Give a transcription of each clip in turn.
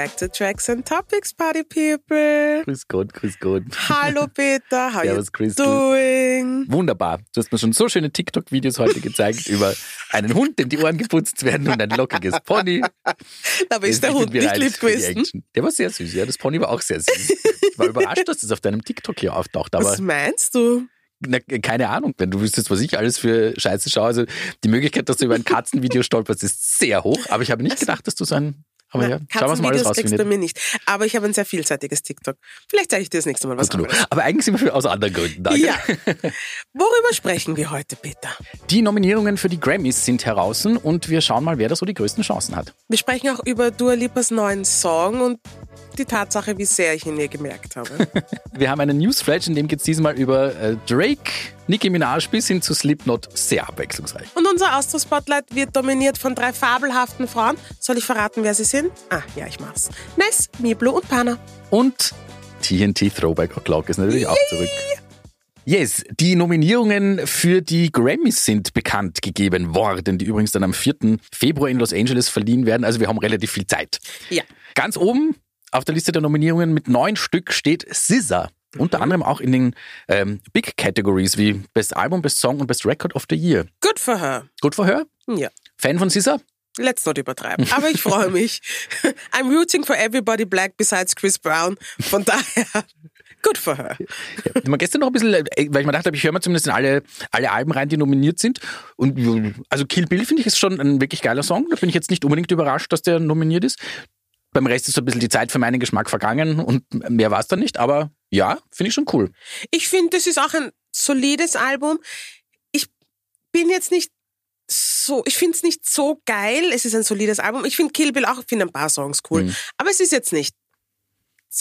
back to Tracks and Topics, Party People. Grüß Gott, grüß Gott. Hallo Peter, how Servus, you doing? Wunderbar. Du hast mir schon so schöne TikTok-Videos heute gezeigt über einen Hund, dem die Ohren geputzt werden und ein lockiges Pony. Aber ist der Hund nicht lieb gewesen? Der war sehr süß, ja. Das Pony war auch sehr süß. Ich war überrascht, dass das auf deinem TikTok hier auftaucht, aber Was meinst du? na, keine Ahnung, wenn du wüsstest, was ich alles für Scheiße schaue. Also die Möglichkeit, dass du über ein Katzenvideo stolperst, ist sehr hoch, aber ich habe nicht gedacht, dass du so ein. Aber ja, schauen wir uns mal alles Katzenvideos kriegst du mir nicht. Aber ich habe ein sehr vielseitiges TikTok. Vielleicht zeige ich dir das nächste Mal was Gut anderes. Aber eigentlich sind wir für, aus anderen Gründen da. Ja. Worüber sprechen wir heute, Peter? Die Nominierungen für die Grammys sind heraus und wir schauen mal, wer da so die größten Chancen hat. Wir sprechen auch über Dua Lipas neuen Song und die Tatsache, wie sehr ich ihn ihr gemerkt habe. Wir haben einen Newsflash, in dem geht es diesmal über äh, Drake, Nicki Minaj bis hin zu Slipknot. Sehr abwechslungsreich. Und unser Astro-Spotlight wird dominiert von drei fabelhaften Frauen. Soll ich verraten, wer sie sind? Ah, ja, ich mach's. Ness, Miblu und Pana. Und TNT Throwback O'Clock ist natürlich auch zurück. Yes, die Nominierungen für die Grammys sind bekannt gegeben worden, die übrigens dann am 4. Februar in Los Angeles verliehen werden. Also wir haben relativ viel Zeit. Ja. Ganz oben auf der Liste der Nominierungen mit neun Stück steht SZA. Unter anderem auch in den ähm, Big Categories wie Best Album, Best Song und Best Record of the Year. Good for her. Gut vorher? Ja. Fan von SZA? Let's not übertreiben. Aber ich freue mich. I'm rooting for everybody black besides Chris Brown. Von daher, good for her. Ja, ich hab gestern noch ein bisschen, äh, weil ich mir dachte, ich höre mal zumindest in alle, alle Alben rein, die nominiert sind. Und also Kill Bill finde ich ist schon ein wirklich geiler Song. Da bin ich jetzt nicht unbedingt überrascht, dass der nominiert ist. Beim Rest ist so ein bisschen die Zeit für meinen Geschmack vergangen und mehr war es dann nicht. Aber ja, finde ich schon cool. Ich finde, das ist auch ein solides Album. Ich bin jetzt nicht so, ich finde es nicht so geil. Es ist ein solides Album. Ich finde Kill Bill auch, ich finde ein paar Songs cool. Mhm. Aber es ist jetzt nicht,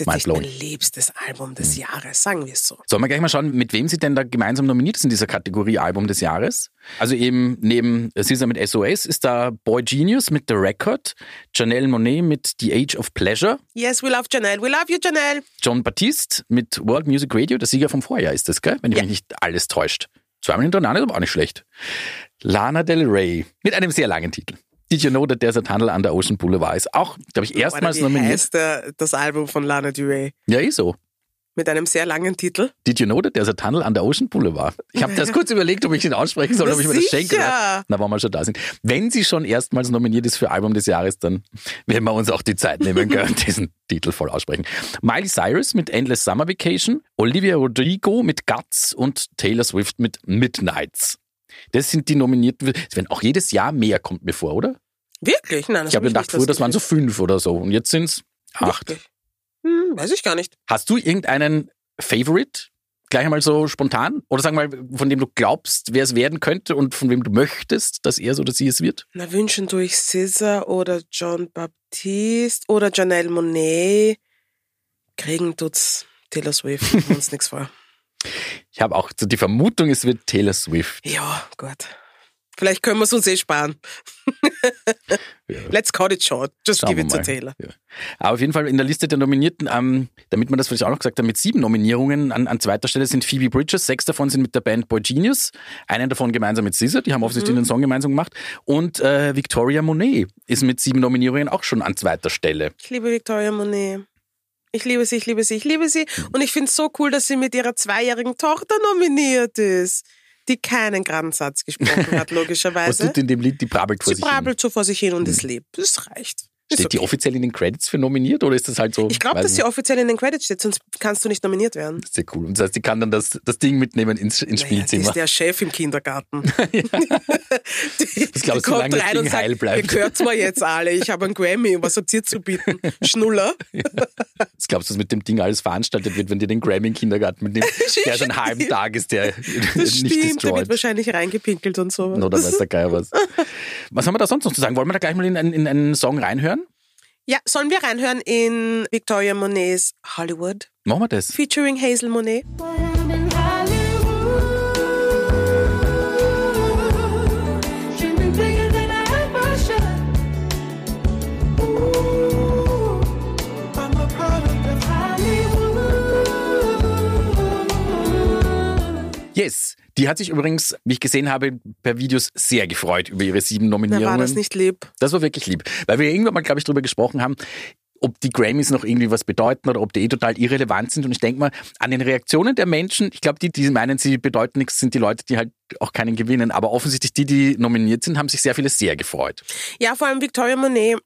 ist jetzt nicht mein liebstes Album des Jahres, sagen wir es so. Sollen wir gleich mal schauen, mit wem sie denn da gemeinsam nominiert ist in dieser Kategorie Album des Jahres? Also eben neben Caesar mit SOS ist da Boy Genius mit The Record, Janelle Monet mit The Age of Pleasure, Yes, we love Janelle. We love you, Janelle. John Baptiste mit World Music Radio, der Sieger vom Vorjahr ist das, gell? Wenn ich Ja. mich nicht alles täuscht. Zweimal hintereinander ist aber auch nicht schlecht. Lana Del Rey mit einem sehr langen Titel. Did you know that there's a tunnel under Ocean Boulevard ist auch, glaube ich, erstmals Oder wie nominiert. heißt der, das Album von Lana Del Rey? Ja, eh so. Mit einem sehr langen Titel. Did you know that there's a tunnel under Ocean Boulevard? Ich habe das kurz überlegt, ob ich ihn aussprechen soll, ob ich mir das schenke. sicher. Na, wenn wir schon da sind. Wenn sie schon erstmals nominiert ist für Album des Jahres, dann werden wir uns auch die Zeit nehmen können, diesen Titel voll aussprechen. Miley Cyrus mit Endless Summer Vacation, Olivia Rodrigo mit Guts und Taylor Swift mit Midnights. Das sind die Nominierten. Es werden auch jedes Jahr mehr, kommt mir vor, oder? Wirklich? Nein, das Ich habe hab gedacht, früher, das waren so fünf oder so. Und jetzt sind's acht. Wirklich? Hm, weiß ich gar nicht. Hast du irgendeinen Favorite? Gleich einmal so spontan? Oder sagen wir mal, von dem du glaubst, wer es werden könnte und von wem du möchtest, dass er es oder sie es wird? Na, wünschen durch Scissor oder John Baptiste oder Janelle Monet. Kriegen tut's Taylor Swift. Uns nichts vor. Ich habe auch so die Vermutung, es wird Taylor Swift. Ja, gut. Vielleicht können wir es uns eh sparen. Let's cut it short. Just Schauen give it to. Taylor. Ja. Aber auf jeden Fall in der Liste der Nominierten, ähm, damit man das vielleicht auch noch gesagt hat, mit sieben Nominierungen an, an zweiter Stelle sind Phoebe Bridges, sechs davon sind mit der Band Boy Genius, einen davon gemeinsam mit Caesar, die haben offensichtlich Mhm. einen Song gemeinsam gemacht und äh, Victoria Monet ist mit sieben Nominierungen auch schon an zweiter Stelle. Ich liebe Victoria Monet. Ich liebe sie, ich liebe sie, ich liebe sie. Mhm. Und ich finde es so cool, dass sie mit ihrer zweijährigen Tochter nominiert ist, die keinen geraden Satz gesprochen hat, Was logischerweise. tut in dem Lied? Die brabbelt vor Sie sich hin. brabbelt so vor sich hin und es lebt. Das reicht. Ist Steht die okay. offiziell in den Credits für nominiert oder ist das halt so? Ich glaube, dass sie offiziell in den Credits steht, sonst kannst du nicht nominiert werden. Sehr cool. Und das heißt, die kann dann das, das Ding mitnehmen ins, ins Naja, die Spielzimmer. ist der Chef im Kindergarten. die, Was glaubst du, die wie lange das rein Ding und sagt, heil bleibt? Ihr hört mir jetzt alle, ich habe einen Grammy, was habt ihr zu bieten? Schnuller? Was glaubst du, was mit dem Ding alles veranstaltet wird, wenn die den Grammy den Kindergarten mitnehmen? Der ist einen halben Tag ist der Das nicht stimmt, da wird destroyed. wahrscheinlich reingepinkelt und so. Oder weiß der Geier was. Was haben wir da sonst noch zu sagen? Wollen wir da gleich mal in, einen- in einen Song reinhören? Ja, sollen wir reinhören in Victoria Monets Hollywood, Machen wir das. featuring Hazel Monet? Yes. Die hat sich übrigens, wie ich gesehen habe, per Videos sehr gefreut über ihre sieben Nominierungen. war das nicht lieb? Das war wirklich lieb. Weil wir irgendwann mal, glaube ich, drüber gesprochen haben. ob die Grammys noch irgendwie was bedeuten oder ob die eh total irrelevant sind. Und ich denke mal, an den Reaktionen der Menschen, ich glaube, die, die meinen, sie bedeuten nichts, sind die Leute, die halt auch keinen gewinnen. Aber offensichtlich die, die nominiert sind, haben sich sehr viele sehr gefreut. Ja, vor allem Victoria Monet,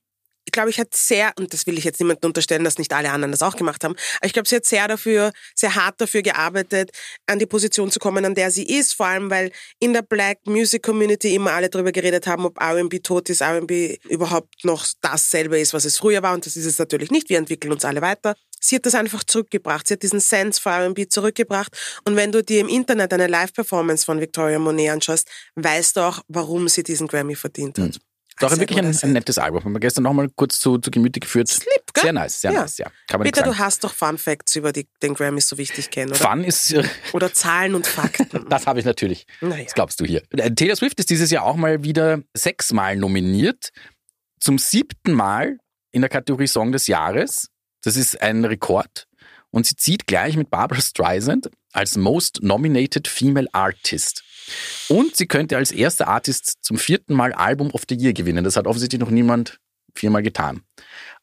glaube, ich hat sehr, und das will ich jetzt niemandem unterstellen, dass nicht alle anderen das auch gemacht haben, aber ich glaube, sie hat sehr dafür, sehr hart dafür gearbeitet, an die Position zu kommen, an der sie ist, vor allem, weil in der Black Music Community immer alle darüber geredet haben, ob R&B tot ist, R&B überhaupt noch dasselbe ist, was es früher war, und das ist es natürlich nicht, wir entwickeln uns alle weiter. Sie hat das einfach zurückgebracht, sie hat diesen Sense für R&B zurückgebracht, und wenn du dir im Internet eine Live-Performance von Victoria Monet anschaust, weißt du auch, warum sie diesen Grammy verdient hat. Ist I said wirklich ein, ein nettes Album. Haben wir gestern nochmal kurz zu, zu Gemüte geführt. Lieb, gell? Sehr nice, sehr Ja. nice, ja. Kann man Peter, du hast doch Fun Facts über die, den Grammys so wichtig kennen, oder? Fun ist, Oder Zahlen und Fakten. das habe ich natürlich. naja. Das glaubst du hier. Äh, Taylor Swift ist dieses Jahr auch mal wieder sechsmal nominiert. Zum siebten Mal in der Kategorie Song des Jahres. Das ist ein Rekord. Und sie zieht gleich mit Barbara Streisand als Most Nominated Female Artist. Und sie könnte als erster Artist zum vierten Mal Album of the Year gewinnen. Das hat offensichtlich noch niemand viermal getan.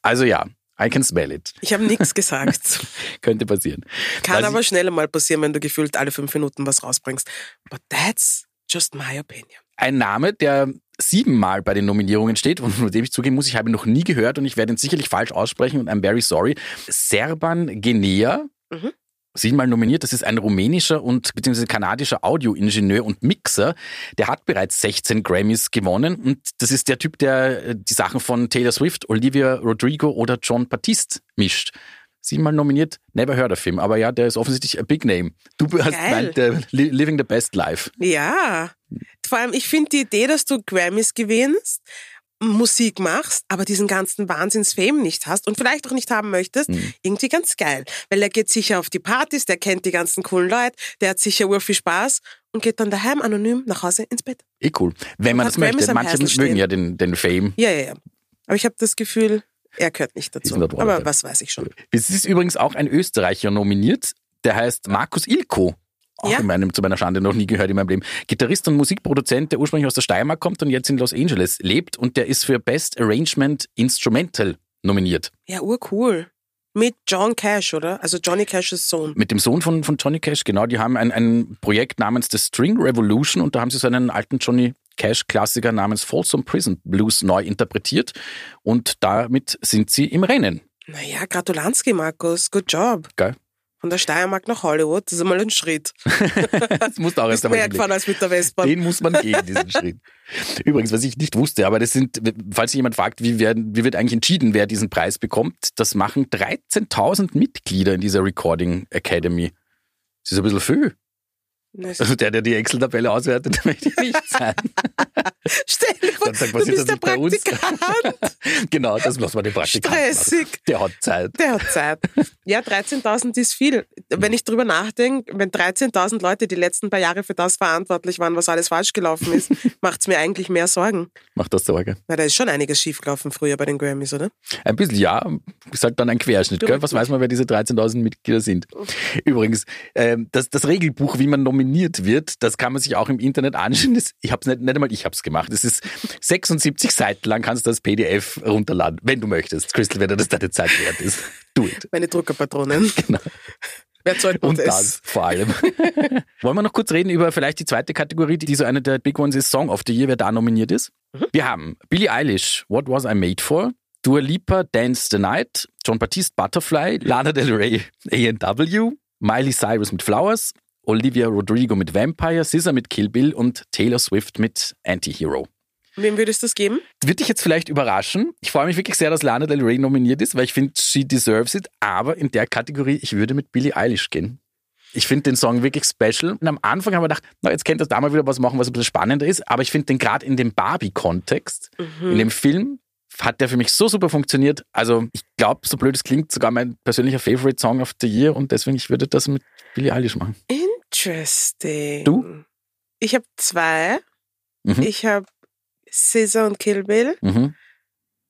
Also ja, I can smell it. Ich habe nichts gesagt. Könnte passieren. Kann Was aber schnell mal passieren, wenn du gefühlt alle fünf Minuten was rausbringst. But that's just my opinion. ein Name, der siebenmal bei den Nominierungen steht und von dem ich zugeben muss, ich habe ihn noch nie gehört und ich werde ihn sicherlich falsch aussprechen und I'm very sorry. Serban Genea, Mhm. Siebenmal nominiert, das ist ein rumänischer und beziehungsweise kanadischer Audioingenieur und Mixer, der hat bereits 16 Grammys gewonnen und das ist der Typ, der äh, die Sachen von Taylor Swift, Olivia Rodrigo oder John Batiste mischt. Siebenmal nominiert, never heard of him, aber ja, der ist offensichtlich a big name. Du hast Geil. meint, äh, li- living the best life. Ja. Vor allem, ich finde die Idee, dass du Grammys gewinnst, Musik machst, aber diesen ganzen Wahnsinns-Fame nicht hast und vielleicht auch nicht haben möchtest, Mhm. irgendwie ganz geil. Weil er geht sicher auf die Partys, der kennt die ganzen coolen Leute, der hat sicher ur viel Spaß und geht dann daheim anonym nach Hause ins Bett. Eh cool. Wenn man das möchte. Manche mögen ja den, den Fame. Ja, ja, ja. Aber ich habe das Gefühl, er gehört nicht dazu. Aber was weiß ich schon. Es ist übrigens auch ein Österreicher nominiert. Der heißt Markus Ilko. Auch Ja. in meinem, zu meiner Schande noch nie gehört in meinem Leben. Gitarrist und Musikproduzent, der ursprünglich aus der Steiermark kommt und jetzt in Los Angeles lebt. Und der ist für Best Arrangement Instrumental nominiert. Ja, urcool. Mit John Cash, oder? Also Johnny Cash's Sohn. Mit dem Sohn von, von Johnny Cash, genau. Die haben ein, ein Projekt namens The String Revolution und da haben sie so einen alten Johnny Cash-Klassiker namens Folsom Prison Blues neu interpretiert. Und damit sind sie im Rennen. Naja, Gratulanski, Markus. Good job. Geil. Von der Steiermark nach Hollywood, das ist einmal ein Schritt. Das musst du auch erst einmal mehr gefahren als mit der Westbahn. Den muss man gehen, diesen Schritt. Übrigens, was ich nicht wusste, aber das sind, falls sich jemand fragt, wie, werden, wie wird eigentlich entschieden, wer diesen Preis bekommt, das machen 13.000 Mitglieder in dieser Recording Academy. Das ist ein bisschen viel. Also der, der die Excel-Tabelle auswertet, der möchte ich nicht sein. Stell dir vor, Dann sagt, du passiert bist das der nicht bei uns? Praktikant. genau, das muss man den Praktikant Stressig. machen. Der hat Zeit. Der hat Zeit. Ja, 13.000 ist viel. Wenn ich drüber nachdenke, wenn 13.000 Leute die letzten paar Jahre für das verantwortlich waren, was alles falsch gelaufen ist, macht's mir eigentlich mehr Sorgen. Macht das Sorge. Weil da ist schon einiges schiefgelaufen früher bei den Grammys, oder? Ein bisschen, ja. Ist halt dann ein Querschnitt. Gell? Was weiß man, wer diese 13.000 Mitglieder sind? Übrigens, ähm, das, das Regelbuch, wie man nominiert wird, das kann man sich auch im Internet anschauen. Das, ich hab's nicht, nicht einmal ich hab's gemacht. Es ist 76 Seiten lang, kannst du das PDF runterladen, wenn du möchtest. Crystal, wenn dir das deine Zeit wert ist. Do it. Meine Druckerpatronen. Genau. Wer zahlt Und das? das vor allem. Wollen wir noch kurz reden über vielleicht die zweite Kategorie, die so eine der Big Ones ist, Song of the Year, wer da nominiert ist? Wir haben Billie Eilish, What Was I Made For? Dua Lipa, Dance the Night, John Baptiste, Butterfly, Lana Del Rey, A&W, Miley Cyrus mit Flowers, Olivia Rodrigo mit Vampire, SZA mit Kill Bill und Taylor Swift mit Anti-Hero. Wem würdest du das geben? Wird dich jetzt vielleicht überraschen. Ich freue mich wirklich sehr, dass Lana Del Rey nominiert ist, weil ich finde, she deserves it. Aber in der Kategorie, ich würde mit Billie Eilish gehen. Ich finde den Song wirklich special. Und am Anfang haben wir gedacht, na, jetzt könnte das da mal wieder was machen, was ein bisschen spannender ist. Aber ich finde den gerade in dem Barbie-Kontext, in dem Film, hat der für mich so super funktioniert. Also ich glaube, so blöd es klingt, sogar mein persönlicher Favorite Song of the Year. Und deswegen, ich würde das mit Billie Eilish machen. Interesting. Du? Ich habe zwei. Mhm. Ich habe SZA und Kill Bill Mhm.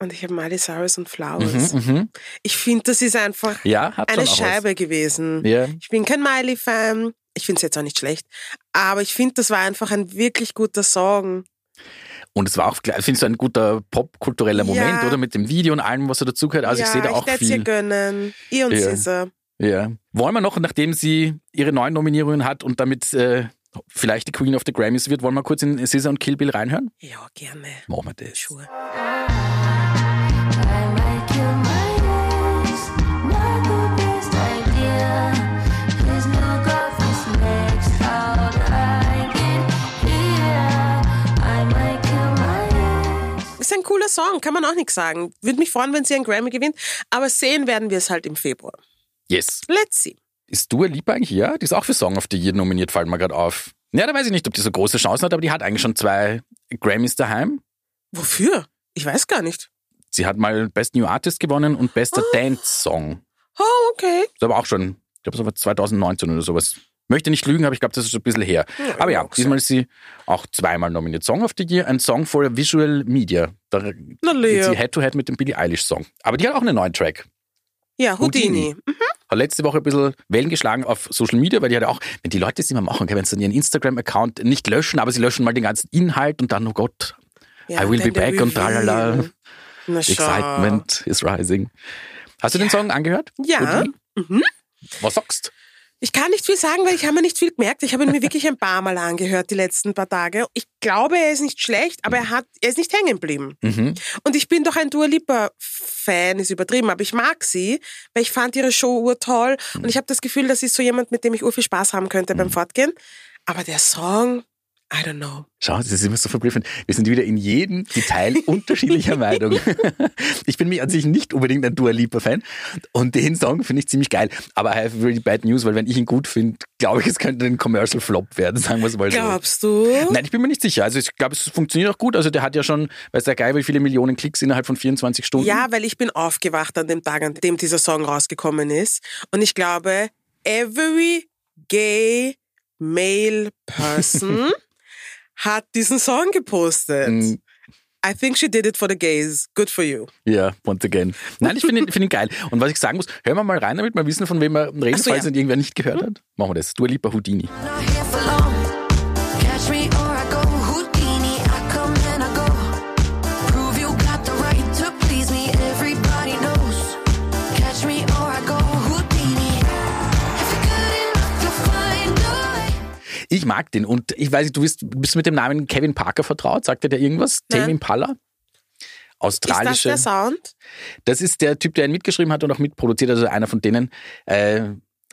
und ich habe Miley Cyrus und Flowers. Mhm. Mhm. Ich finde, das ist einfach Ja, eine Scheibe gewesen. Was. Ja. Ich bin kein Miley-Fan. Ich finde es jetzt auch nicht schlecht. Aber ich finde, das war einfach ein wirklich guter Song. Und es war auch, ich finde so ein guter popkultureller Moment, Ja. oder? Mit dem Video und allem, was da dazugehört. Also ja, ich sehe da auch ich viel. ihr gönnen. Ihr und Ja. Caesar. Ja. Wollen wir noch, nachdem sie ihre neuen Nominierungen hat und damit äh, vielleicht die Queen of the Grammys wird, wollen wir kurz in Scissor und Kill Bill reinhören? Ja, gerne. Machen wir das. Sure. Ist ein cooler Song, kann man auch nichts sagen. Würde mich freuen, wenn sie einen Grammy gewinnt, aber sehen werden wir es halt im Februar. Yes. Let's see. Ist Dua Lipa eigentlich? Ja, die ist auch für Song of the Year nominiert, fällt mir gerade auf. Ja, da weiß ich nicht, ob die so große Chancen hat, aber die hat eigentlich schon zwei Grammys daheim. Wofür? Ich weiß gar nicht. Sie hat mal Best New Artist gewonnen und Bester Dance Song. Oh, okay. Ist aber auch schon, ich glaube, es war 2019 oder sowas. Möchte nicht lügen, aber ich glaube, das ist ein bisschen her. aber ja, diesmal ist sie auch zweimal nominiert. Song of the Year, ein Song for Visual Media. Da Na, Leo. sie Head-to-Head mit dem Billie Eilish Song. Aber die hat auch einen neuen Track. Ja, Houdini. Hat letzte Woche ein bisschen Wellen geschlagen auf Social Media, weil die hat ja auch, wenn die Leute das immer machen, wenn sie dann ihren Instagram-Account nicht löschen, aber sie löschen mal den ganzen Inhalt und dann, oh Gott, Ja, I will be back und tralala. Excitement is rising. Hast du den Song angehört? Ja. Houdini? Was sagst Ich kann nicht viel sagen, weil ich habe mir nicht viel gemerkt. Ich habe ihn mir wirklich ein paar Mal angehört die letzten paar Tage. Ich glaube, er ist nicht schlecht, aber er hat, er ist nicht hängen geblieben. Mhm. Und ich bin doch ein Dua Lipa Fan, ist übertrieben, aber ich mag sie, weil ich fand ihre Show urtoll und ich habe das Gefühl, das ist so jemand, mit dem ich ur viel Spaß haben könnte Mhm. beim Fortgehen. Aber der Song, I don't know. Schau, das ist immer so verblüffend. Wir sind wieder in jedem Detail unterschiedlicher Meinung. Ich bin mich an sich nicht unbedingt ein Dua Lipa Fan und den Song finde ich ziemlich geil. Aber I have really bad news, weil wenn ich ihn gut finde, glaube ich, es könnte ein Commercial Flop werden, sagen wir es mal so. Glaubst du? Nein, ich bin mir nicht sicher. Also ich glaube, es funktioniert auch gut. Also der hat ja schon, weiß der Geil, wie viele Millionen Klicks innerhalb von 24 Stunden. Ja, weil ich bin aufgewacht an dem Tag, an dem dieser Song rausgekommen ist. Und ich glaube, every gay male person hat diesen Song gepostet. Mm. I think she did it for the gays. Good for you. Ja, once again. Nein, ich finde ihn, find ihn geil. Und was ich sagen muss, hören wir mal rein, damit wir wissen, von wem wir reden, so, falls ja. ihn irgendwer nicht gehört hat. Machen wir das. Dua Lipa Houdini. Mag den und ich weiß nicht, du bist, bist mit dem Namen Kevin Parker vertraut? Sagt dir der irgendwas? Nein. Tame Impala? Ist das Australische. der Sound? Das ist der Typ, der ihn mitgeschrieben hat und auch mitproduziert, also einer von denen. Äh,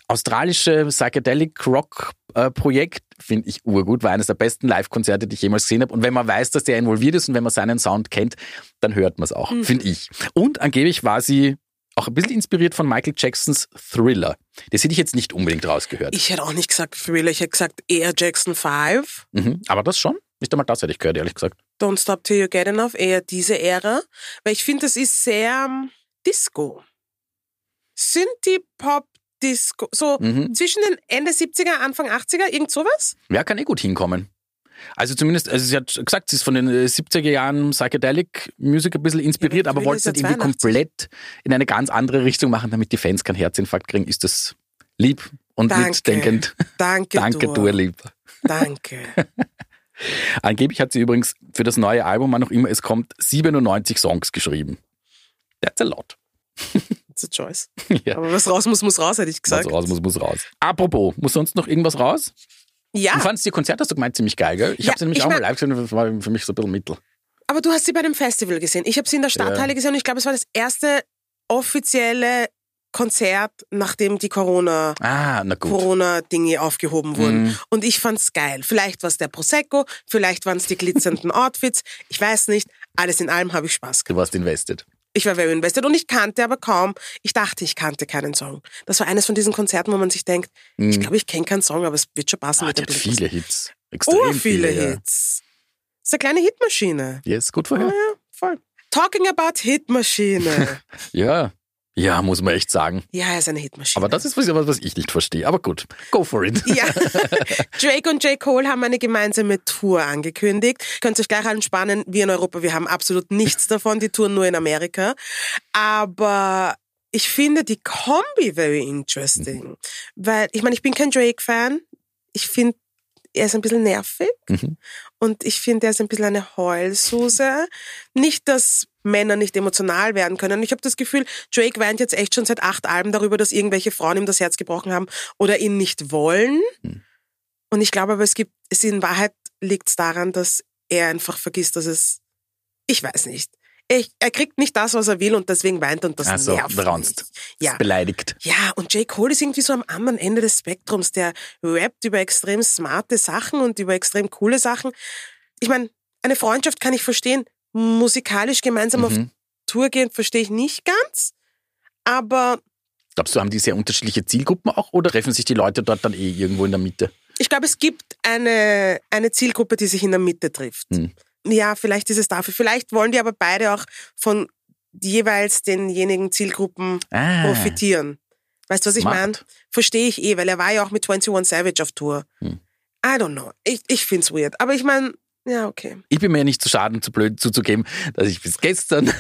australische Psychedelic Rock äh, Projekt finde ich urgut, war eines der besten Live-Konzerte, die ich jemals gesehen habe. Und wenn man weiß, dass der involviert ist und wenn man seinen Sound kennt, dann hört man es auch, finde ich. Und angeblich war sie auch ein bisschen inspiriert von Michael Jacksons Thriller. Das hätte ich jetzt nicht unbedingt rausgehört. Ich hätte auch nicht gesagt Thriller, ich hätte gesagt eher Jackson 5. Mhm. Aber das schon? Nicht einmal das hätte ich gehört, ehrlich gesagt. Don't Stop Till You Get Enough, eher diese Ära. Weil ich finde, das ist sehr ähm, Disco. Synthie-Pop, Disco. So Mhm. zwischen den Ende 70er, Anfang 80er, irgend sowas? Ja, kann eh gut hinkommen. Also zumindest, also sie hat gesagt, sie ist von den äh, 70er Jahren Psychedelic Music ein bisschen inspiriert, Ja, aber wollte es nicht ja irgendwie 82. komplett in eine ganz andere Richtung machen, damit die Fans keinen Herzinfarkt kriegen. Ist das lieb und Danke. mitdenkend? Danke, Danke. Dua Lipa. Danke. Angeblich hat sie übrigens für das neue Album, wann auch immer es kommt, 97 Songs geschrieben. That's a lot. It's a choice. ja. Aber was raus muss, muss raus, hätte ich Was gesagt. raus muss, muss raus. Apropos, muss sonst noch irgendwas raus? Du Ja, fandst die Konzert, hast du gemeint, ziemlich geil, gell? Ich Ja, habe sie nämlich ich auch mal live gesehen, das war für mich so ein bisschen mittel. aber du hast sie bei dem Festival gesehen. Ich habe sie in der Stadthalle Ja. gesehen und ich glaube, es war das erste offizielle Konzert, nachdem die Corona Ah, na gut. Corona-Dinge aufgehoben wurden. Mhm. Und ich fand's geil. Vielleicht war's der Prosecco, vielleicht waren's die glitzernden Outfits. Ich weiß nicht. Alles in allem habe ich Spaß Du gehabt. warst invested. Ich war very invested und ich kannte aber kaum. Ich dachte, ich kannte keinen Song. Das war eines von diesen Konzerten, wo man sich denkt, ich glaube, ich kenne keinen Song, aber es wird schon passen Mhm. Ah, mit bisschen viele Hits. Extrem Oh, viele ja. Hits. ist eine kleine Hitmaschine. Yes, gut vorher. Ja, voll. Talking about Hitmaschine. Ja. Ja, muss man echt sagen. ja, er ist eine Hitmaschine. Aber das ist was, was ich nicht verstehe. Aber gut, go for it. Ja. Drake und J. Cole haben eine gemeinsame Tour angekündigt. Könnt euch gleich anspannen, wir in Europa, wir haben absolut nichts davon, die touren nur in Amerika. Aber ich finde die Kombi very interesting. Weil, ich meine, ich bin kein Drake-Fan. Ich finde er ist ein bisschen nervig Mhm. und ich finde, er ist ein bisschen eine Heulsuse. Nicht, dass Männer nicht emotional werden können. Ich habe das Gefühl, Drake weint jetzt echt schon seit acht Alben darüber, dass irgendwelche Frauen ihm das Herz gebrochen haben oder ihn nicht wollen. Hm. Und ich glaube aber, es gibt, es in Wahrheit liegt es daran, dass er einfach vergisst, dass es, ich weiß nicht. Ich, er kriegt nicht das, was er will und deswegen weint und das Ach so, nervt raunzt. Ja. Ist beleidigt. Ja, und J. Cole ist irgendwie so am anderen Ende des Spektrums. Der rappt über extrem smarte Sachen und über extrem coole Sachen. Ich meine, eine Freundschaft kann ich verstehen. Musikalisch gemeinsam auf Mhm. Tour gehen, verstehe ich nicht ganz. Aber Glaubst du, haben die sehr unterschiedliche Zielgruppen auch oder treffen sich die Leute dort dann eh irgendwo in der Mitte? ich glaube, es gibt eine, eine Zielgruppe, die sich in der Mitte trifft. Hm. Ja, vielleicht ist es dafür. Vielleicht wollen die aber beide auch von jeweils denjenigen Zielgruppen Ah, profitieren. Weißt du, was ich meine? Verstehe ich eh, weil er war ja auch mit 21 Savage auf Tour. Hm. I don't know. Ich, ich find's weird. Aber ich meine, ja, okay. ich bin mir nicht zu schade und zu blöd zuzugeben, dass ich bis gestern,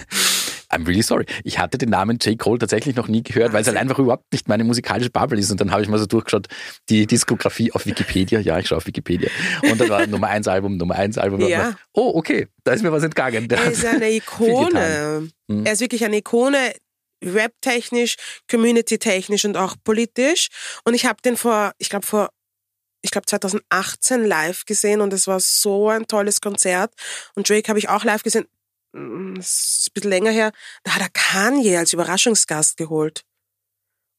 I'm really sorry, ich hatte den Namen J. Cole tatsächlich noch nie gehört, weil es halt einfach überhaupt nicht meine musikalische Bubble ist. Und dann habe ich mal so durchgeschaut, die Diskografie auf Wikipedia. Ja, ich schaue auf Wikipedia. Und dann war Nummer 1 Album, Nummer 1 Album. Ja. war, Oh, okay, da ist mir was entgangen. Er ist eine Ikone. Hm. Er ist wirklich eine Ikone, rap-technisch, community-technisch und auch politisch. Und ich habe den vor, ich glaube vor, ich glaube 2018 live gesehen und es war so ein tolles Konzert. Und Drake habe ich auch live gesehen. Mm, Das ist ein bisschen länger her. Da hat er Kanye als Überraschungsgast geholt.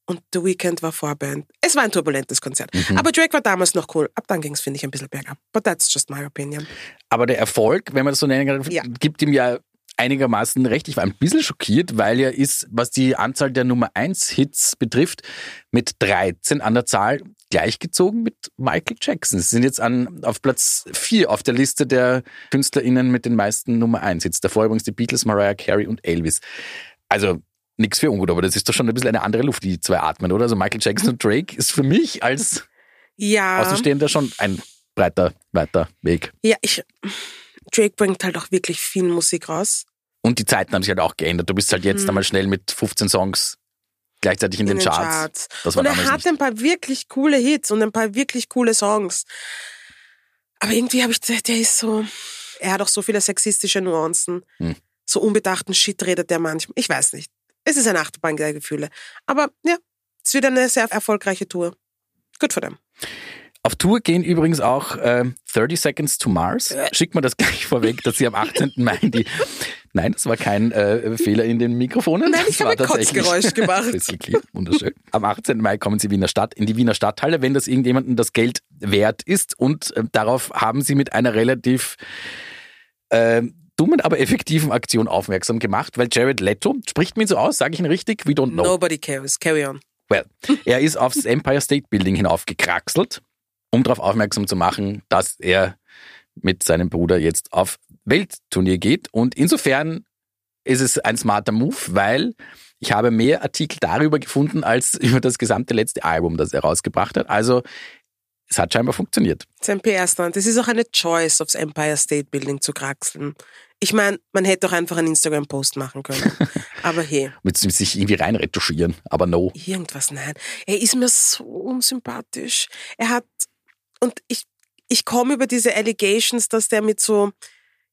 Und The Weeknd war Vorband. Es war ein turbulentes Konzert. Mhm. Aber Drake war damals noch cool. Ab dann ging es, finde ich, ein bisschen bergab. But that's just my opinion. Aber der Erfolg, wenn man das so nennen kann, Ja. gibt ihm ja einigermaßen recht. Ich war ein bisschen schockiert, weil er ist, was die Anzahl der Nummer 1 Hits betrifft, mit 13 an der Zahl gleichgezogen mit Michael Jackson. Sie sind jetzt an, auf Platz 4 auf der Liste der KünstlerInnen mit den meisten Nummer 1 Hits. Davor übrigens die Beatles, Mariah Carey und Elvis. Also nichts für ungut, aber das ist doch schon ein bisschen eine andere Luft, die zwei atmen, oder? Also Michael Jackson und Drake ist für mich als Ja. Außenstehender schon ein breiter, weiter Weg. Ja, ich. Drake bringt halt auch wirklich viel Musik raus. Und die Zeiten haben sich halt auch geändert. Du bist halt jetzt Mhm. einmal schnell mit 15 Songs gleichzeitig in, den, Charts. Das war und er hat nicht. ein paar wirklich coole Hits und ein paar wirklich coole Songs. Aber irgendwie habe ich, der, der ist so, er hat auch so viele sexistische Nuancen. Hm. So unbedachten Shit redet der manchmal. Ich weiß nicht. Es ist eine Achterbahn der Gefühle. Aber ja, es wird eine sehr erfolgreiche Tour. Good for them. Auf Tour gehen übrigens auch äh, 30 Seconds to Mars. Schickt mir das gleich vorweg, dass sie am 18. Mai die. Nein, das war kein äh, Fehler in den Mikrofonen. Nein, ich habe ein Kotzgeräusch gemacht. Wunderschön. Am 18. Mai kommen sie Wiener Stadt, in die Wiener Stadthalle, wenn das irgendjemandem das Geld wert ist. Und äh, darauf haben sie mit einer relativ äh, dummen, aber effektiven Aktion aufmerksam gemacht, weil Jared Leto, spricht mir so aus, sage ich ihn richtig? We don't know. Nobody cares. Carry on. Well, er ist aufs Empire State Building hinaufgekraxelt, um darauf aufmerksam zu machen, dass er mit seinem Bruder jetzt auf Weltturnier geht. Und insofern ist es ein smarter Move, weil ich habe mehr Artikel darüber gefunden als über das gesamte letzte Album, das er rausgebracht hat. Also es hat scheinbar funktioniert. Sein PR-Stand. Es ist auch eine Choice, aufs Empire State Building zu kraxeln. Ich meine, man hätte doch einfach einen Instagram-Post machen können. Aber hey, Mit sich irgendwie reinretuschieren, aber no. irgendwas, nein. Er ist mir so unsympathisch. Er hat, und ich, ich komme über diese Allegations, dass der mit so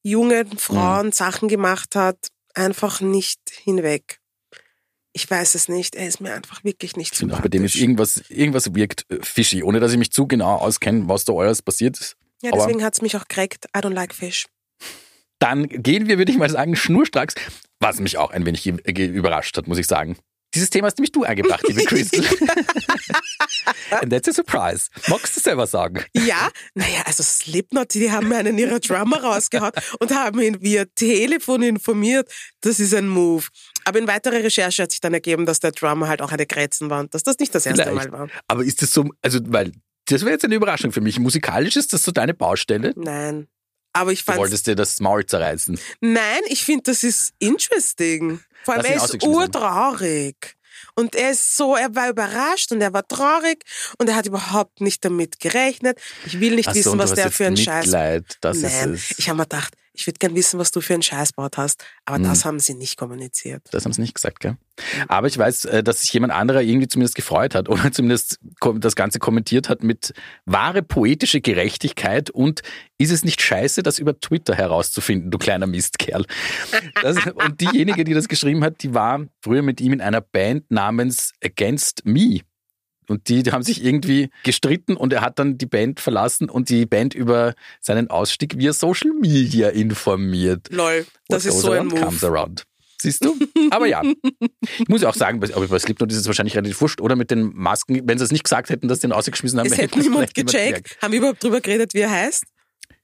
jungen Frauen Sachen gemacht hat, einfach nicht hinweg. Ich weiß es nicht. Er ist mir einfach wirklich nicht Ich bei dem ist irgendwas, irgendwas wirkt äh, fishy, ohne dass ich mich zu genau auskenne, was da alles passiert ist. Ja, deswegen hat's mich auch gekriegt. I don't like fish. Dann gehen wir, würde ich mal sagen, schnurstracks, was mich auch ein wenig überrascht hat, muss ich sagen. Dieses Thema hast nämlich du eingebracht, liebe Crystal. And that's a surprise. Magst du selber sagen? Ja, naja, also Slipknot, die haben einen ihrer Drummer rausgehauen und haben ihn via Telefon informiert. Das ist ein Move. Aber in weiterer Recherche hat sich dann ergeben, dass der Drummer halt auch eine Grätzen war und dass das nicht das erste Vielleicht. Mal war. Aber ist das so, also, weil, das wäre jetzt eine Überraschung für mich. Musikalisch ist das so deine Baustelle? Nein. Aber ich Du fand, wolltest dir das Maul zerreißen. nein, ich finde, das ist interesting. Vor allem, er ist urtraurig. Und er ist so, er war überrascht und er war traurig und er hat überhaupt nicht damit gerechnet. Ich will nicht Ach so, wissen, du was der für ein Scheiß Mitleid, das Nein, ist es. ich habe mir gedacht, ich würde gern wissen, was du für einen Scheiß baut hast. Aber Mhm. das haben sie nicht kommuniziert. Das haben sie nicht gesagt, gell? Aber ich weiß, äh, dass sich jemand anderer irgendwie zumindest gefreut hat oder zumindest das Ganze kommentiert hat mit wahre poetische Gerechtigkeit und ist es nicht scheiße, das über Twitter herauszufinden, du kleiner Mistkerl. Das, und diejenige, die das geschrieben hat, die war früher mit ihm in einer Band namens Against Me. Und die, die haben sich irgendwie gestritten und er hat dann die Band verlassen und die Band über seinen Ausstieg via Social Media informiert. Lol, das What ist so ein Move. comes around. Siehst du? Aber ja. Ich muss ja auch sagen, bei- aber bei Slipknot ist es wahrscheinlich relativ wurscht. Oder mit den Masken, wenn sie es nicht gesagt hätten, dass sie ihn ausgeschmissen haben, Es hätte niemand gecheckt. Haben wir überhaupt drüber geredet, wie er heißt?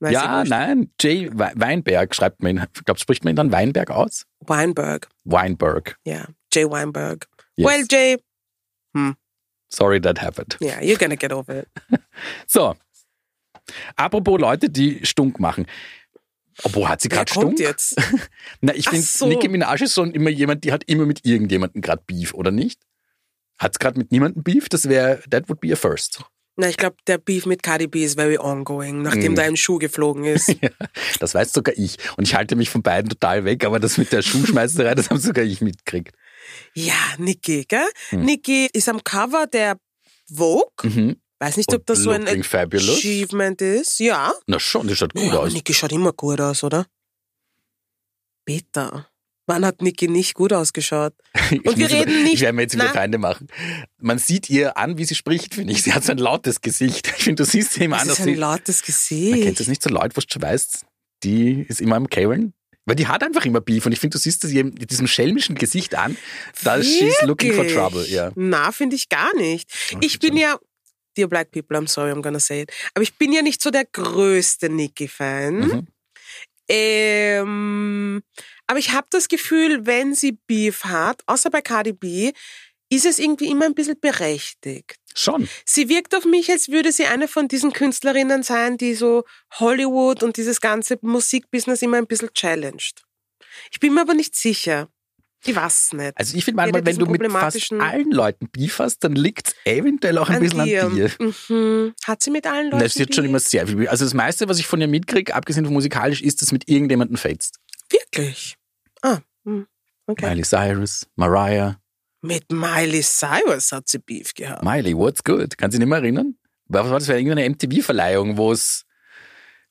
Weiß Ja, ich nein. Jay We- Weinberg schreibt man ihn. Ich glaube, spricht man ihn dann Weinberg aus? Weinberg. Weinberg. Ja, Jay Weinberg. Yes. Well, Jay, Sorry that happened. yeah, you're gonna get over it. So. Apropos Leute, die stunk machen. Obwohl, hat sie gerade stunk? jetzt? Na, ich finde, so. Nicki Minaj ist schon immer jemand, die hat immer mit irgendjemandem gerade Beef, oder nicht? Hat's gerade mit niemandem Beef? Das wäre, that would be a first. Na, ich glaube, der Beef mit Cardi B ist very ongoing, nachdem Mm. da ein Schuh geflogen ist. Ja, das weiß sogar ich. Und ich halte mich von beiden total weg, aber das mit der Schuhschmeißerei, das haben sogar ich mitgekriegt. Ja, Nicki, gell? Hm. Nicki ist am Cover der Vogue. Mhm. Weiß nicht, ob Und das so ein fabulous. Achievement ist. Ja. Na schon, das schaut gut ja, aus. Nicki schaut immer gut aus, oder? Bitte. Wann hat Nicki nicht gut ausgeschaut? Und wir muss- reden nicht- Ich werde mir jetzt wieder Nein. Feinde machen. Man sieht ihr an, wie sie spricht, finde ich. Sie hat so ein lautes Gesicht. Ich finde, du siehst sie immer Das an, ist dass ein lautes Man kennt Gesicht. das nicht so laut, was du schon weißt. Die ist immer am Karen. Weil die hat einfach immer Beef. Und ich finde, du siehst das mit diesem schelmischen Gesicht an. Da she's looking for trouble. Ja. Na, finde ich gar nicht. Ich bin ja, dear black people, I'm sorry, I'm gonna say it, aber ich bin ja nicht so der größte Nicki-Fan. Mhm. Ähm, aber ich habe das Gefühl, wenn sie Beef hat, außer bei Cardi B, ist es irgendwie immer ein bisschen berechtigt. Schon. Sie wirkt auf mich, als würde sie eine von diesen Künstlerinnen sein, die so Hollywood und dieses ganze Musikbusiness immer ein bisschen challenged. Ich bin mir aber nicht sicher. Ich weiß nicht. Also ich finde manchmal, wenn du mit fast allen Leuten Beef hast, dann liegt es eventuell auch ein bisschen an dir. Mhm. Hat sie mit allen Leuten Das wird schon immer sehr viel. Also das meiste, was ich von ihr mitkriege, abgesehen von musikalisch, ist, dass mit irgendjemandem fetzt. Wirklich? Ah, hm. okay. Miley Cyrus, Mariah, Mit Miley Cyrus hat sie Beef gehabt. Miley, what's good? Kannst du dich nicht mehr erinnern? Was war das für irgendeine MTV-Verleihung, wo es,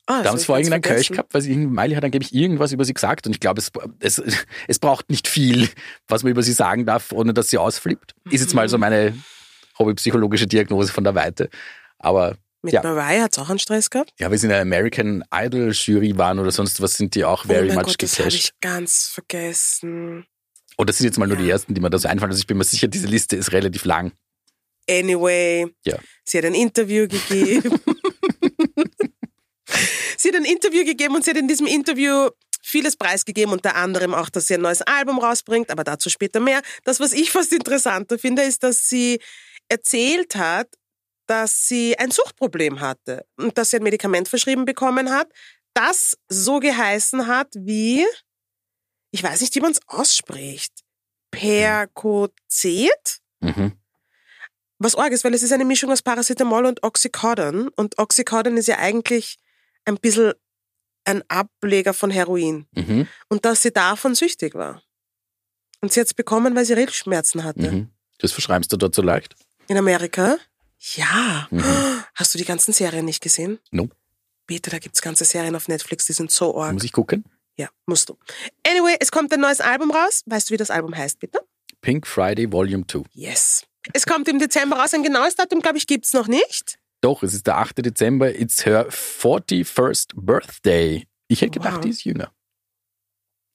Ah, da haben sie vor irgendeinem Kölsch gehabt, weil sie, Miley hat angeblich irgendwas über sie gesagt und ich glaube, es, es, es braucht nicht viel, was man über sie sagen darf, ohne dass sie ausflippt. Ist jetzt mal so meine hobbypsychologische Diagnose von der Weite. Aber Mit ja. Mariah hat es auch einen Stress gehabt? ja, weil sie in der American Idol Jury waren oder sonst was, sind die auch very oh mein much Gott, das habe ich ganz vergessen. Und das sind jetzt mal nur die ersten, die mir da so einfallen. Also ich bin mir sicher, diese Liste ist relativ lang. Anyway, Ja. sie hat ein Interview gegeben. sie hat ein Interview gegeben und sie hat in diesem Interview vieles preisgegeben, unter anderem auch, dass sie ein neues Album rausbringt, aber dazu später mehr. Das, was ich fast interessanter finde, ist, dass sie erzählt hat, dass sie ein Suchtproblem hatte und dass sie ein Medikament verschrieben bekommen hat, das so geheißen hat wie, ich weiß nicht, wie man es ausspricht, Percocet? Mhm. Was arg ist, weil es ist eine Mischung aus Paracetamol und Oxycodon. Und Oxycodon ist ja eigentlich ein bisschen ein Ableger von Heroin. Mhm. Und dass sie davon süchtig war. Und sie hat es bekommen, weil sie Rückschmerzen hatte. Mhm. Das verschreibst du dort so leicht? In Amerika? Ja. Mhm. Hast du die ganzen Serien nicht gesehen? No. Bitte, da gibt's ganze Serien auf Netflix, die sind so arg. Muss ich gucken? Ja, musst du. Anyway, es kommt ein neues Album raus. Weißt du, wie das Album heißt, bitte? Pink Friday Volume 2. Yes. Es kommt im Dezember raus. Ein genaues Datum, glaube ich, gibt's noch nicht. Doch, es ist der 8. Dezember. It's her 41st Birthday. Ich hätte gedacht, Wow. die ist jünger.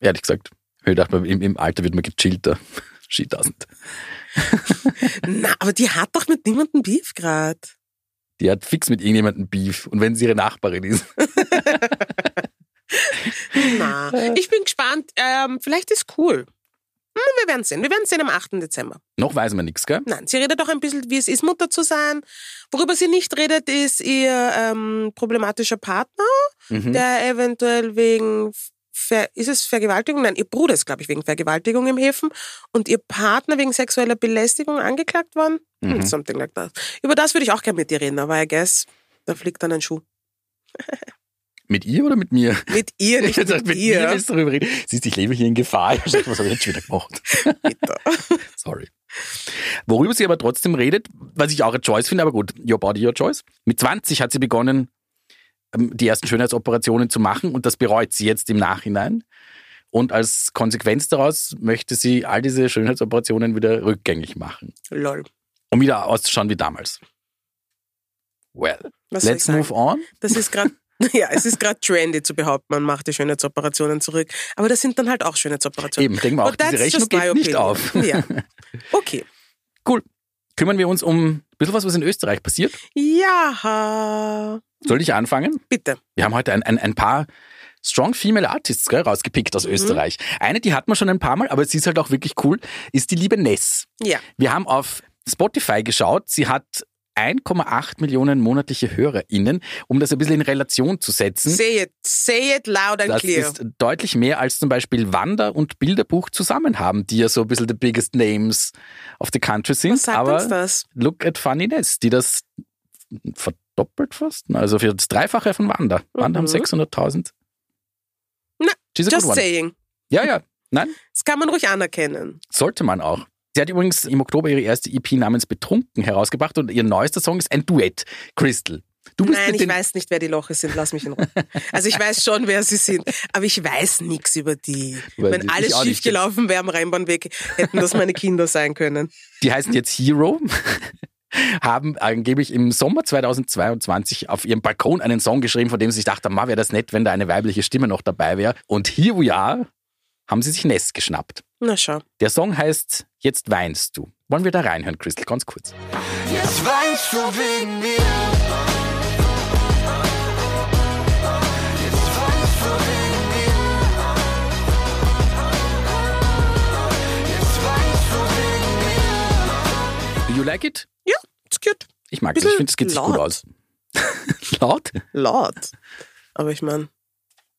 Ehrlich gesagt. Ich dachte, im, im Alter wird man gechillter. She doesn't. Na, aber die hat doch mit niemandem Beef gerade. Die hat fix mit irgendjemandem Beef. Und wenn sie ihre Nachbarin ist. Na, ich bin gespannt. Ähm, vielleicht ist cool. Hm, wir werden sehen. Wir werden sehen am 8. Dezember. Noch weiß man nichts, gell? Nein, sie redet doch ein bisschen, wie es ist, Mutter zu sein. Worüber sie nicht redet, ist ihr ähm, problematischer Partner, Mhm. der eventuell wegen, Ver ist es Vergewaltigung? Nein, ihr Bruder ist, glaube ich, wegen Vergewaltigung im Häfen und ihr Partner wegen sexueller Belästigung angeklagt worden. Hm, Mhm. Something like that. Über das würde ich auch gerne mit dir reden, aber I guess, da fliegt dann ein Schuh. Mit ihr oder mit mir? Mit ihr, nicht Ich mit, dachte, mit dir. mir willst du darüber reden. Siehst, ich lebe hier in Gefahr. Ich dachte, Was habe ich jetzt schon wieder gemacht? Bitte. Sorry. Worüber sie aber trotzdem redet, was ich auch eine Choice finde, aber gut, your body, your choice. Mit 20 hat sie begonnen, ähm, die ersten Schönheitsoperationen zu machen und das bereut sie jetzt im Nachhinein. Und als Konsequenz daraus möchte sie all diese Schönheitsoperationen wieder rückgängig machen, Lol. um wieder auszuschauen wie damals. Well, Was let's move on. Das ist gerade, ja, es ist gerade trendy zu behaupten, man macht die Schönheitsoperationen zurück. Aber das sind dann halt auch Schönheitsoperationen. Eben, denken wir auch, But diese Rechnung geht nicht auf. Ja. Okay. Cool. Kümmern wir uns um ein bisschen was, was in Österreich passiert. Ja, Soll ich anfangen? bitte. Wir haben heute ein, ein, ein paar Strong Female Artists gell, rausgepickt Mhm. aus Österreich. Eine, die hat man schon ein paar Mal, aber sie ist halt auch wirklich cool, ist die liebe Ness. Ja. Wir haben auf Spotify geschaut, sie hat 1,8 Millionen monatliche HörerInnen, um das ein bisschen in Relation zu setzen. Say it, say it loud and? Das clear. ist deutlich mehr als zum Beispiel Wander und Bilderbuch zusammen haben, die ja so ein bisschen the biggest names of the country sind. Was sagt aber uns das? look at Funny Ness, die das verdoppelt fast, also für das Dreifache von Wander. Wander haben Mhm. 600.000. Na, She's a Just saying. Ja, ja. Nein, Das kann man ruhig anerkennen. sollte man auch. Sie hat übrigens im Oktober ihre erste EP namens Betrunken herausgebracht und ihr neuester Song ist ein Duett. Crystal. Du bist Nein, ich weiß nicht, wer die Loche sind. Lass mich in Ruhe. Also ich weiß schon, wer sie sind, aber ich weiß nichts über die. Weil Wenn alles schief gelaufen wäre am Rheinbahnweg, hätten das meine Kinder sein können. die heißen jetzt Hero. haben angeblich im Sommer 2022 auf ihrem Balkon einen Song geschrieben, von dem sie sich dachten, ma, wäre das nett, wenn da eine weibliche Stimme noch dabei wäre. Und here we are, haben sie sich Ness geschnappt. Na schau. Der Song heißt Jetzt weinst du. Wollen wir da reinhören, Crystal, ganz kurz. Jetzt weinst du wegen mir. Jetzt weinst du wegen mir. Jetzt weinst du wegen mir. Do you like it? Ja, ist gut. Ich mag das. Bisschen Ich finde, es geht sich gut laut. aus. laut? Laut. Aber ich meine,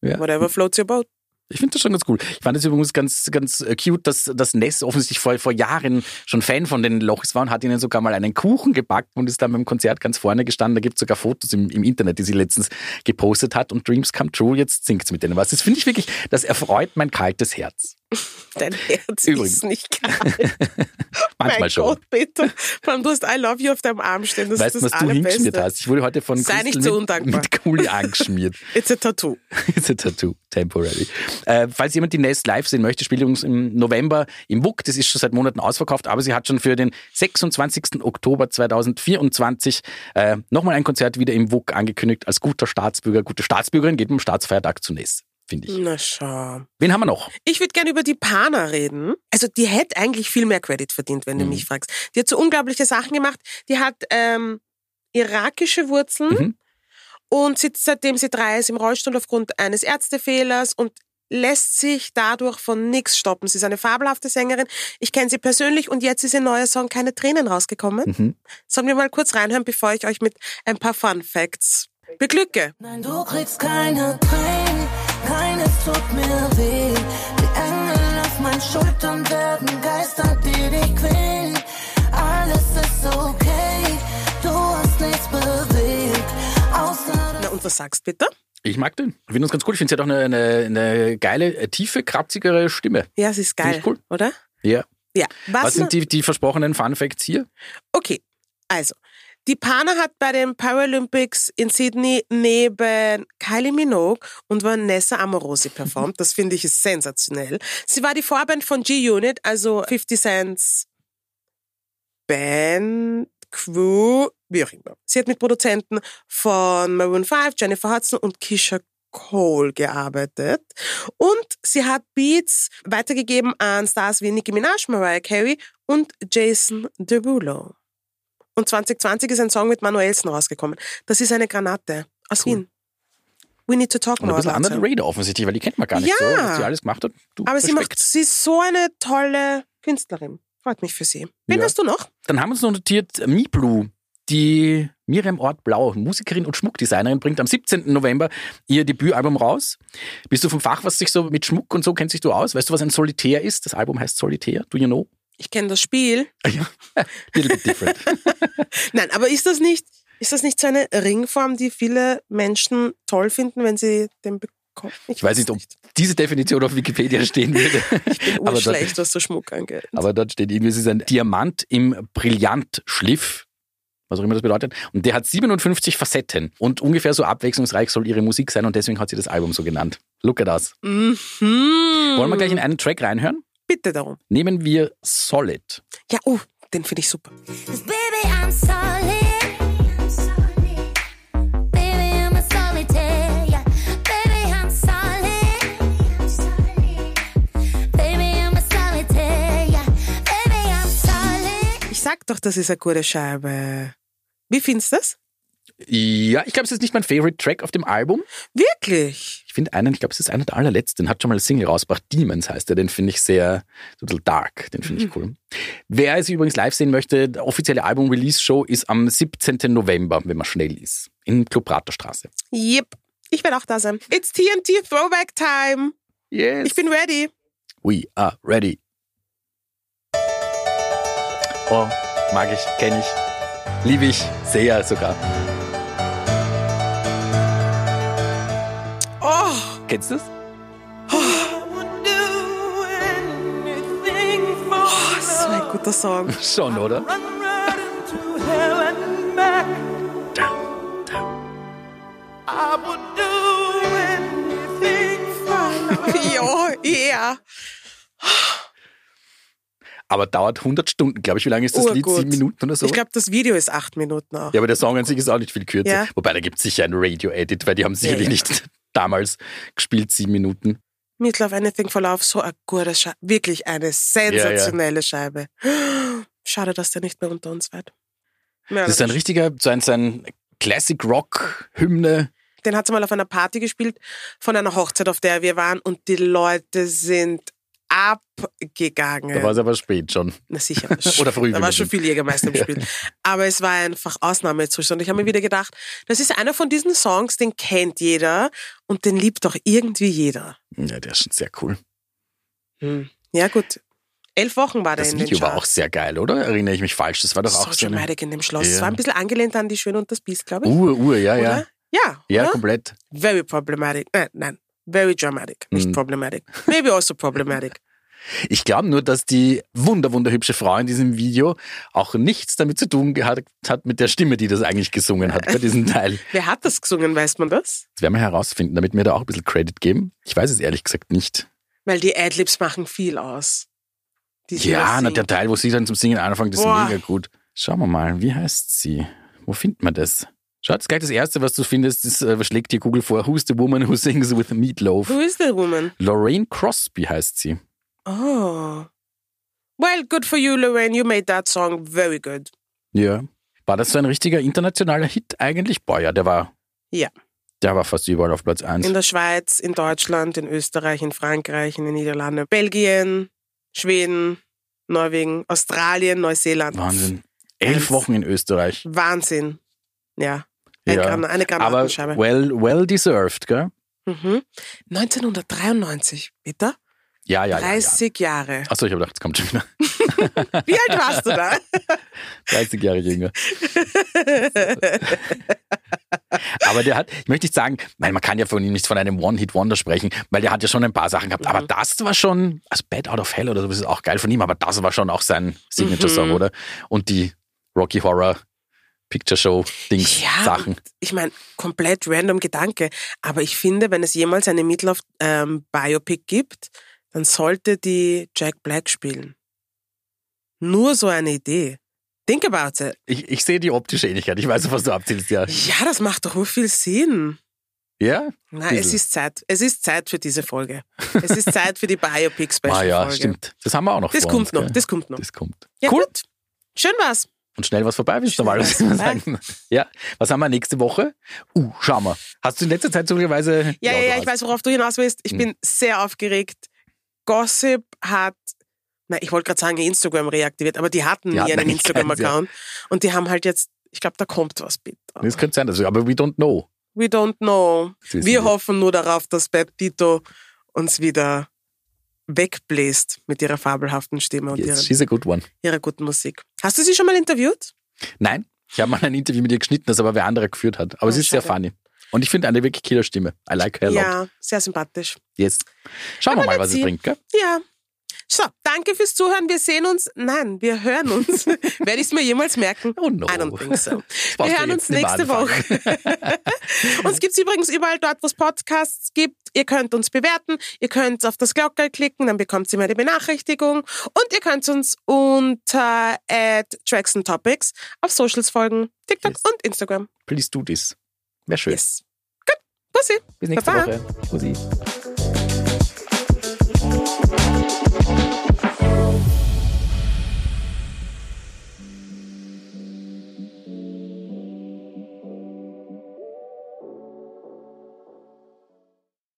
Ja. whatever floats your boat. Ich finde das schon ganz cool. Ich fand es übrigens ganz, ganz äh, cute, dass, dass Ness offensichtlich vor, vor Jahren schon Fan von den Lochs war und hat ihnen sogar mal einen Kuchen gebackt und ist dann beim Konzert ganz vorne gestanden. Da gibt es sogar Fotos im, im Internet, die sie letztens gepostet hat und Dreams Come True, jetzt singt mit denen was. Das finde ich wirklich, das erfreut mein kaltes Herz. Dein Herz Übrigens. ist nicht kalt. Manchmal mein schon. Gott, bitte. Vor allem, du hast I love you auf deinem Arm stehen. Das weißt du, was du hingeschmiert hast? Ich wurde heute von Sei Crystal nicht so mit, undankbar. mit Kuli angeschmiert. It's a tattoo. It's a tattoo, temporary. Äh, falls jemand die Nest live sehen möchte, spielt uns im November im WUK. Das ist schon seit Monaten ausverkauft, aber sie hat schon für den 26. Oktober 2024 äh, nochmal ein Konzert wieder im WUK angekündigt. Als guter Staatsbürger, gute Staatsbürgerin geht am Staatsfeiertag zu Nest, finde ich. Na schau. Wen haben wir noch? Ich würde gerne über die Pana reden. Also die hätte eigentlich viel mehr Credit verdient, wenn du Mhm. mich fragst. Die hat so unglaubliche Sachen gemacht. Die hat ähm, irakische Wurzeln Mhm. und sitzt seitdem sie drei ist im Rollstuhl aufgrund eines Ärztefehlers und lässt sich dadurch von nichts stoppen. Sie ist eine fabelhafte Sängerin. Ich kenne sie persönlich und jetzt ist ihr neuer Song Keine Tränen rausgekommen. Mhm. Sollen wir mal kurz reinhören, bevor ich euch mit ein paar Fun Facts beglücke? Nein, du kriegst keine Tränen, keines tut mir weh. Die Engel auf meinen Schultern werden Geister, die dich quälen. Alles ist okay, du hast nichts bewegt, außer Na und was sagst bitte? Ich mag den. Ich finde das ganz cool. Ich finde, sie hat auch eine, eine, eine geile, äh, tiefe, kratzigere Stimme. Ja, es ist geil, cool. oder? Ja. Ja. Was, Was sind die, die versprochenen Fun Facts hier? Okay, also. Die Pana hat bei den Paralympics in Sydney neben Kylie Minogue und Vanessa Amorosi performt. Das finde ich ist sensationell. Sie war die Vorband von G-Unit, also 50 Cents Band, Crew, wie auch immer. Sie hat mit Produzenten von Maroon 5, Jennifer Hudson und Keisha Cole gearbeitet. Und sie hat Beats weitergegeben an Stars wie Nicki Minaj, Mariah Carey und Jason Derulo. Und 2020 ist ein Song mit Manuelsen rausgekommen. Das ist eine Granate aus Cool. Wien. We need to talk Und ein more bisschen the radar offensichtlich, weil die kennt man gar nicht Ja. so, was sie alles gemacht hat. Du, Aber sie macht, sie ist so eine tolle Künstlerin. Freut mich für sie. Wen Ja. hast du noch? Dann haben wir uns noch notiert, äh, Miblu, die Miriam Ort Blau, Musikerin und Schmuckdesignerin, bringt am 17. November ihr Debütalbum raus. Bist du vom Fach, was sich so mit Schmuck und so kennst dich du aus? Weißt du, was ein Solitär ist? Das Album heißt Solitär. Do you know? Ich kenne das Spiel. Ja, little bit different. Nein, aber ist das nicht Ist das nicht so eine Ringform, die viele Menschen toll finden, wenn sie den bekommen? Ich weiß nicht, ob diese Definition auf Wikipedia stehen würde. aber, dort, Urschlecht, was so Schmuck angeht. aber dort steht irgendwie, es ist ein Diamant im Brillantschliff. Was auch immer das bedeutet. Und der hat 57 Facetten. Und ungefähr so abwechslungsreich soll ihre Musik sein und deswegen hat sie das Album so genannt. Look at us. Mhm. Wollen wir gleich in einen Track reinhören? Bitte darum. Nehmen wir Solid. Ja, oh, den finde ich super. 'Cause baby, I'm solid. Baby, I'm a solitaire. Yeah. Baby, I'm solid. Baby, I'm a solitaire. Yeah. Baby, I'm solid. Ich sag doch, das ist eine gute Scheibe. Wie findest du das? Ja, ich glaube, es ist nicht mein Favorite Track auf dem Album. Wirklich? Ich finde einen, ich glaube, es ist einer der allerletzten, hat schon mal ein Single rausgebracht. Demons heißt der, den finde ich sehr, so ein bisschen dark, den finde ich cool. Wer es übrigens live sehen möchte, die offizielle Album-Release-Show ist am 17. November, wenn man schnell ist, in Club Praterstraße. Yep. Ich werde auch da sein. It's TNT Throwback Time. Yes. Ich bin ready. We are ready. Oh, mag ich, kenne ich, liebe ich sehr sogar. Kennst du das? so ein guter Song. Schon, oder? ja, ja. Aber dauert 100 Stunden, glaube ich. Wie lange ist das Lied? Urgut. Sieben Minuten oder so? Ich glaube, das Video ist acht Minuten auch. Ja, aber der Song an sich ist auch nicht viel kürzer. Ja. Wobei, da gibt es sicher einen Radio-Edit, weil die haben sicherlich ja. nicht damals gespielt, sieben Minuten. Meat Love Anything for Love, so eine gute Scheibe. Wirklich eine sensationelle Scheibe. Schade, dass der nicht mehr unter uns wird. Ja, Das ist ein richtiger, so ein, so ein Classic-Rock-Hymne. Den hat sie mal auf einer Party gespielt, von einer Hochzeit, auf der wir waren, und die Leute sind abgegangen. Da war es aber spät schon. Na sicher. Oder früh, Da war schon viel Jägermeister im Spiel. Aber es war einfach Ausnahmezustand. Ich habe mir wieder gedacht, das ist einer von diesen Songs, den kennt jeder und den liebt doch irgendwie jeder. Ja, der ist schon sehr cool. Hm. Ja gut. Elf Wochen war der Das in Video den war Charts. auch sehr geil, oder? Erinnere ich mich falsch? Das war doch auch so eine in dem Schloss. Es Ja. war ein bisschen angelehnt an die Schöne und das Biest, glaube ich. Uhr, Uhr, ja, ja. Oder? Ja, Ja, oder? komplett. Very problematic. Äh, nein, very dramatic, nicht Mhm. problematic. Maybe also problematic. Ich glaube nur, dass die wunder, wunderhübsche Frau in diesem Video auch nichts damit zu tun gehabt hat mit der Stimme, die das eigentlich gesungen hat bei diesem Teil. Wer hat das gesungen, weiß man das? Das werden wir herausfinden, damit wir da auch ein bisschen Credit geben. Ich weiß es ehrlich gesagt nicht. Weil die Adlibs machen viel aus. Ja, na, der Teil, wo sie dann zum Singen anfangen, das ist Boah. mega gut. Schauen wir mal, wie heißt sie? Wo findet man das? Schaut, gleich das Erste, was du findest, ist, äh, was schlägt dir Google vor? Who's the woman who sings with Meatloaf? Who is the woman? Lorraine Crosby heißt sie. Oh. Well, good for you, Lorraine. You made that song very good. Ja. War das so ein richtiger internationaler Hit eigentlich? Boah, ja, der war, Ja. der war fast überall auf Platz 1. In der Schweiz, in Deutschland, in Österreich, in Frankreich, in den Niederlanden, Belgien, Schweden, Norwegen, Australien, Neuseeland. Wahnsinn. Elf. Wochen in Österreich. Wahnsinn. Ja. Ein Ja. Gran- eine Aber Granatenscheibe. well, well deserved, gell? Mhm. 1993, bitte? Ja, ja, ja. ja. 30 Jahre. Achso, ich habe gedacht, es kommt schon wieder. Wie alt warst du da? 30 Jahre jünger. Aber der hat, ich möchte nicht sagen, nein, man kann ja von ihm nicht von einem One-Hit-Wonder sprechen, weil der hat ja schon ein paar Sachen gehabt. Aber Mhm. das war schon, also Bad Out of Hell oder so, das ist auch geil von ihm, aber das war schon auch sein Signature-Song, Mhm. oder? Und die Rocky Horror Picture Show Dings Ja, Sachen. ich meine, komplett random Gedanke. Aber ich finde, wenn es jemals eine Meatloaf ähm, Biopic gibt, dann sollte die Jack Black spielen. Nur so eine Idee. Think about it. Ich, ich sehe die optische Ähnlichkeit. Ich weiß, was du abzielst, ja. Ja, das macht doch wohl viel Sinn. Ja? Na, es ist Zeit. Es ist Zeit für diese Folge. Es ist Zeit für die Biopic Special Ah ja, stimmt. Das haben wir auch noch Das kommt uns, noch. gell? Das kommt noch. Das kommt. Ja, cool. gut. Schön war's. Und schnell was vorbei, willst du mal was sagen? Ja, was haben wir nächste Woche? Uh, schau mal. Hast du in letzter Zeit zufälligerweise... Ja, ja, ja, ich weiß, worauf du hinaus willst. Ich Hm. bin sehr aufgeregt. Gossip hat, na, ich wollte gerade sagen, Instagram reaktiviert, aber die hatten Die nie einen Instagram-Account. Und die haben halt jetzt, ich glaube, da kommt was, bitte. Das könnte sein, also, aber we don't know. We don't know. Wir wir. hoffen nur darauf, dass Pepito uns wieder wegbläst mit ihrer fabelhaften Stimme und Yes, one. ihrer guten Musik. Hast du sie schon mal interviewt? Nein, Ich habe mal ein Interview mit ihr geschnitten, das aber wer anderer geführt hat. Aber Oh, sie ist sehr schade. funny. Und ich finde eine wirklich Killerstimme. I like her a lot. Ja, sehr sympathisch. Yes. Schauen wir mal, was es see. bringt, gell? Ja. So, danke fürs Zuhören. Wir sehen uns. Nein, wir hören uns. Werde ich es mir jemals merken? Oh no. I don't think so. Wir hören uns nächste. Woche. uns gibt's übrigens überall dort, wo es Podcasts gibt. Ihr könnt uns bewerten. Ihr könnt auf das Glockerl klicken, dann bekommt ihr immer die Benachrichtigung. Und ihr könnt uns unter at Tracks and Topics auf Socials folgen. TikTok Yes. und Instagram. Please do this. Wäre schön. Yes. Gut. Pussy. Bis nächste Baba. Woche. Bussi.